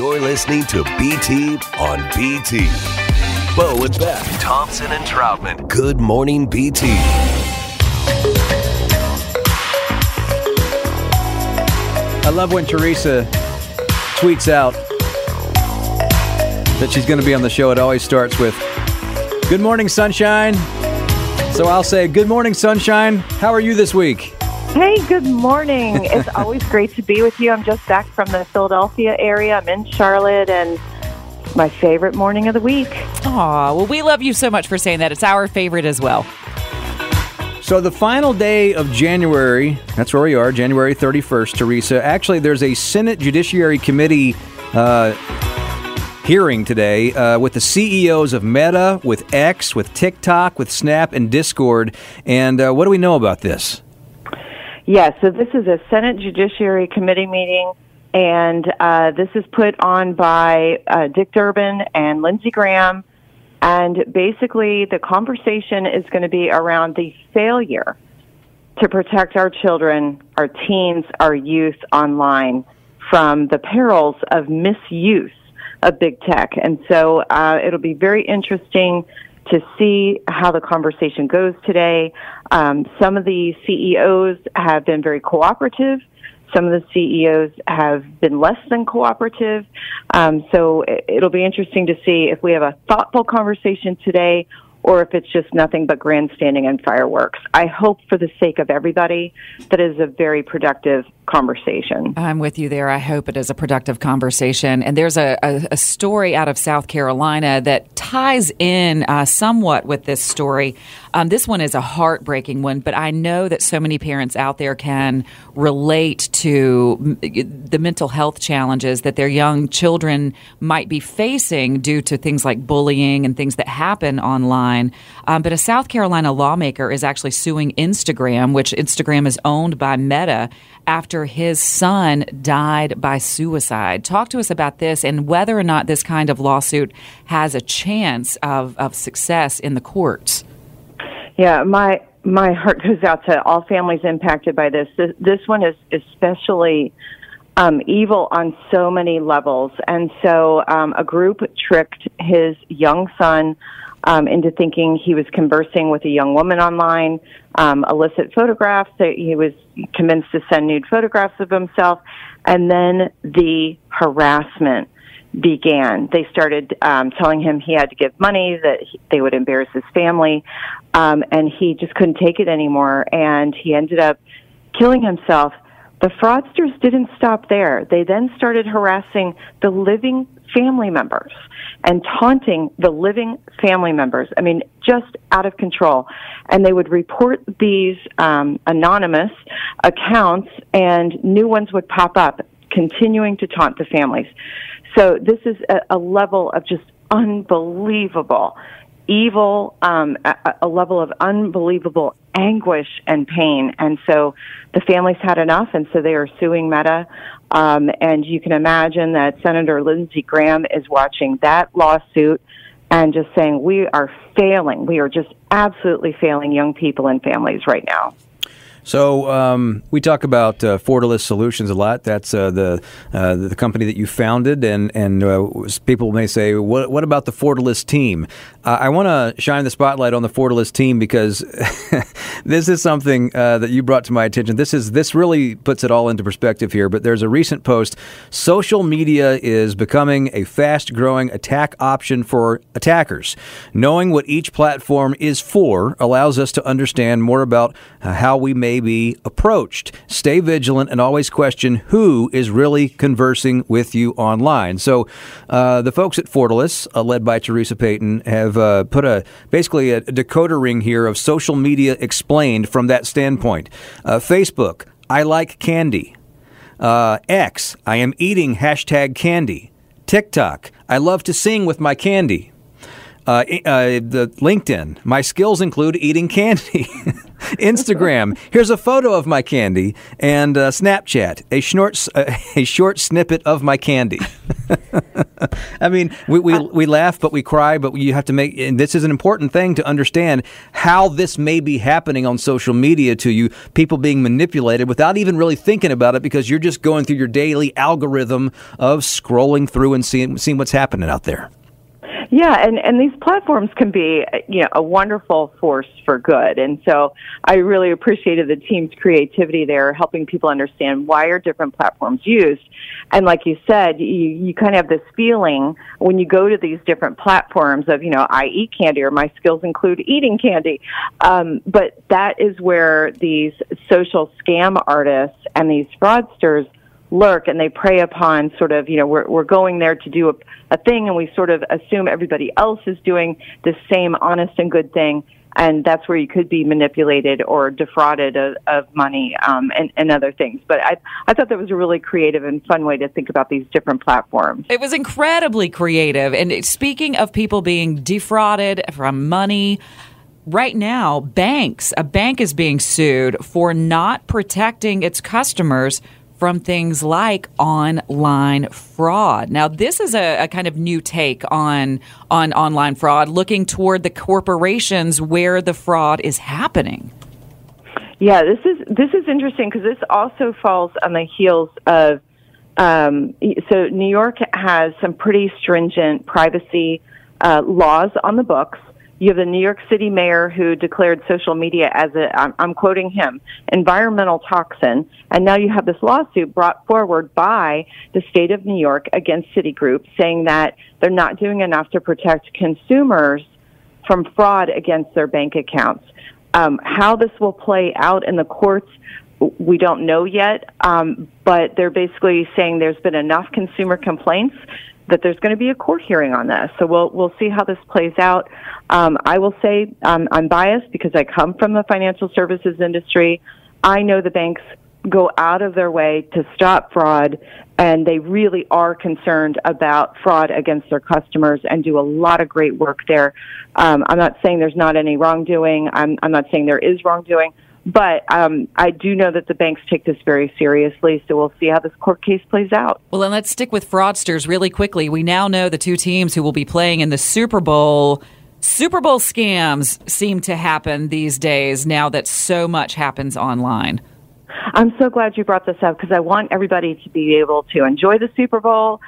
You're listening to BT on BT. Bo and Beth, Thompson and Troutman. Good morning, BT. I love when Theresa tweets out that she's going to be on the show. It always starts with, Good morning, sunshine. So I'll say, Good morning, sunshine. How are you this week? Hey, good morning. It's always great to be with you. I'm just back from the Philadelphia area. I'm in Charlotte and my favorite morning of the week. Aw, well, we love you so much for saying that. It's our favorite as well. So the final day of January, that's where we are, January 31st, Theresa. Actually, there's a Senate Judiciary Committee uh, hearing today uh, with the CEOs of Meta, with X, with TikTok, with Snap, and Discord. And uh, what do we know about this? Yes, so this is a Senate Judiciary Committee meeting, and uh, this is put on by uh, Dick Durbin and Lindsey Graham. And basically, the conversation is going to be around the failure to protect our children, our teens, our youth online from the perils of misuse of big tech. And so uh, it'll be very interesting to see how the conversation goes today. Um, some of the CEOs have been very cooperative. Some of the CEOs have been less than cooperative. Um, so it'll be interesting to see if we have a thoughtful conversation today or if it's just nothing but grandstanding and fireworks. I hope for the sake of everybody that is a very productive conversation. I'm with you there. I hope it is a productive conversation. And there's a, a, a story out of South Carolina that ties in uh, somewhat with this story. Um, this one is a heartbreaking one, but I know that so many parents out there can relate to the mental health challenges that their young children might be facing due to things like bullying and things that happen online. Um, but a South Carolina lawmaker is actually suing Instagram, which Instagram is owned by Meta, after his son died by suicide. Talk to us about this and whether or not this kind of lawsuit has a chance of, of success in the courts. Yeah, my my heart goes out to all families impacted by this. This, this one is especially um, evil on so many levels. And so um, a group tricked his young son um, into thinking he was conversing with a young woman online, um, illicit photographs. That he was convinced to send nude photographs of himself, and then the harassment began. They started um, telling him he had to give money, that he, they would embarrass his family, um, and he just couldn't take it anymore. And he ended up killing himself. The fraudsters didn't stop there. They then started harassing the living family members and taunting the living family members. I mean, just out of control. And they would report these um, anonymous accounts, and new ones would pop up, continuing to taunt the families. So this is a, a level of just unbelievable evil, um, a, a level of unbelievable anguish and pain. And so the families had enough, and so they are suing Meta. Um, and you can imagine that Senator Lindsey Graham is watching that lawsuit and just saying, we are failing. We are just absolutely failing young people and families right now. So um, we talk about uh, Fortalice Solutions a lot. That's uh, the uh, the company that you founded, and and uh, people may say, what, what about the Fortalice team? Uh, I want to shine the spotlight on the Fortalice team because this is something uh, that you brought to my attention. This is this really puts it all into perspective here. But there's a recent post: social media is becoming a fast growing attack option for attackers. Knowing what each platform is for allows us to understand more about how we may be approached. Stay vigilant and always question who is really conversing with you online. So, uh, the folks at Fortalice, uh, led by Theresa Payton, have uh, put a basically a decoder ring here of social media explained from that standpoint. Uh, Facebook, I like candy. Uh, X, I am eating hashtag candy. TikTok, I love to sing with my candy. Uh, uh, the LinkedIn, my skills include eating candy. Instagram, here's a photo of my candy, and uh, Snapchat, a short a short snippet of my candy. I mean, we, we, we laugh, but we cry, but you have to make, and this is an important thing to understand how this may be happening on social media to you, people being manipulated without even really thinking about it because you're just going through your daily algorithm of scrolling through and seeing, seeing what's happening out there. Yeah, and and these platforms can be you know a wonderful force for good, and so I really appreciated the team's creativity there, helping people understand why are different platforms used, and like you said, you you kind of have this feeling when you go to these different platforms of you know I eat candy or my skills include eating candy, um, but that is where these social scam artists and these fraudsters lurk and they prey upon sort of, you know, we're, we're going there to do a, a thing and we sort of assume everybody else is doing the same honest and good thing. And that's where you could be manipulated or defrauded of, of money um, and, and other things. But I, I thought that was a really creative and fun way to think about these different platforms. It was incredibly creative. And speaking of people being defrauded from money, right now, banks, a bank is being sued for not protecting its customers from things like online fraud. Now, this is a, a, kind of new take on on online fraud, looking toward the corporations where the fraud is happening. Yeah, this is this is interesting because this also falls on the heels of. Um, so, New York has some pretty stringent privacy uh, laws on the books you have the New York City mayor who declared social media as a, I'm, I'm quoting him, environmental toxin. And now you have this lawsuit brought forward by the state of New York against Citigroup saying that they're not doing enough to protect consumers from fraud against their bank accounts. Um, how this will play out in the courts, we don't know yet, um, but they're basically saying there's been enough consumer complaints that there's going to be a court hearing on this. So we'll we'll see how this plays out. Um, I will say um, I'm biased because I come from the financial services industry. I know the banks go out of their way to stop fraud, and they really are concerned about fraud against their customers and do a lot of great work there. Um, I'm not saying there's not any wrongdoing. I'm, I'm not saying there is wrongdoing. But um, I do know that the banks take this very seriously, so we'll see how this court case plays out. Well, then let's stick with fraudsters really quickly. We now know the two teams who will be playing in the Super Bowl. Super Bowl scams seem to happen these days now that so much happens online. I'm so glad you brought this up because I want everybody to be able to enjoy the Super Bowl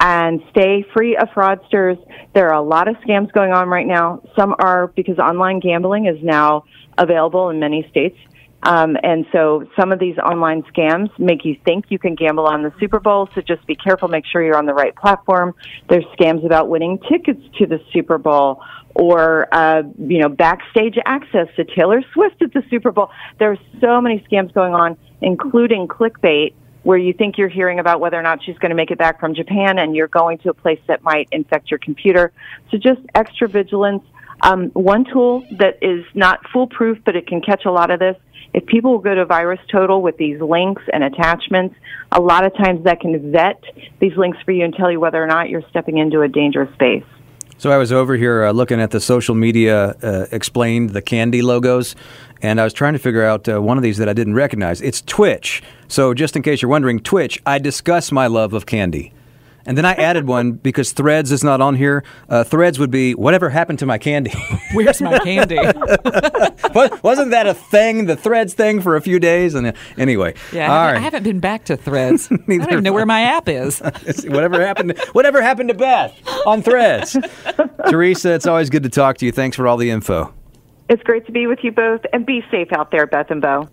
and stay free of fraudsters. There are a lot of scams going on right now. Some are because online gambling is now available in many states. Um, and so some of these online scams make you think you can gamble on the Super Bowl. So just be careful. Make sure you're on the right platform. There's scams about winning tickets to the Super Bowl or, uh, you know, backstage access to Taylor Swift at the Super Bowl. There's so many scams going on, including clickbait where you think you're hearing about whether or not she's going to make it back from Japan and you're going to a place that might infect your computer. So just extra vigilance. Um, one tool that is not foolproof, but it can catch a lot of this. If people will go to Virus Total with these links and attachments, a lot of times that can vet these links for you and tell you whether or not you're stepping into a dangerous space. So I was over here uh, looking at the social media uh, explained the candy logos, and I was trying to figure out uh, one of these that I didn't recognize. It's Twitch. So just in case you're wondering, Twitch, I discuss my love of candy. And then I added one because Threads is not on here. Uh, Threads would be whatever happened to my candy. Where's my candy? Wasn't that a thing, the Threads thing, for a few days? And uh, anyway, yeah, I haven't, I haven't, been back to Threads. I don't even know where my app is. whatever happened? To, whatever happened to Beth on Threads? Theresa, it's always good to talk to you. Thanks for all the info. It's great to be with you both, and be safe out there, Beth and Bo.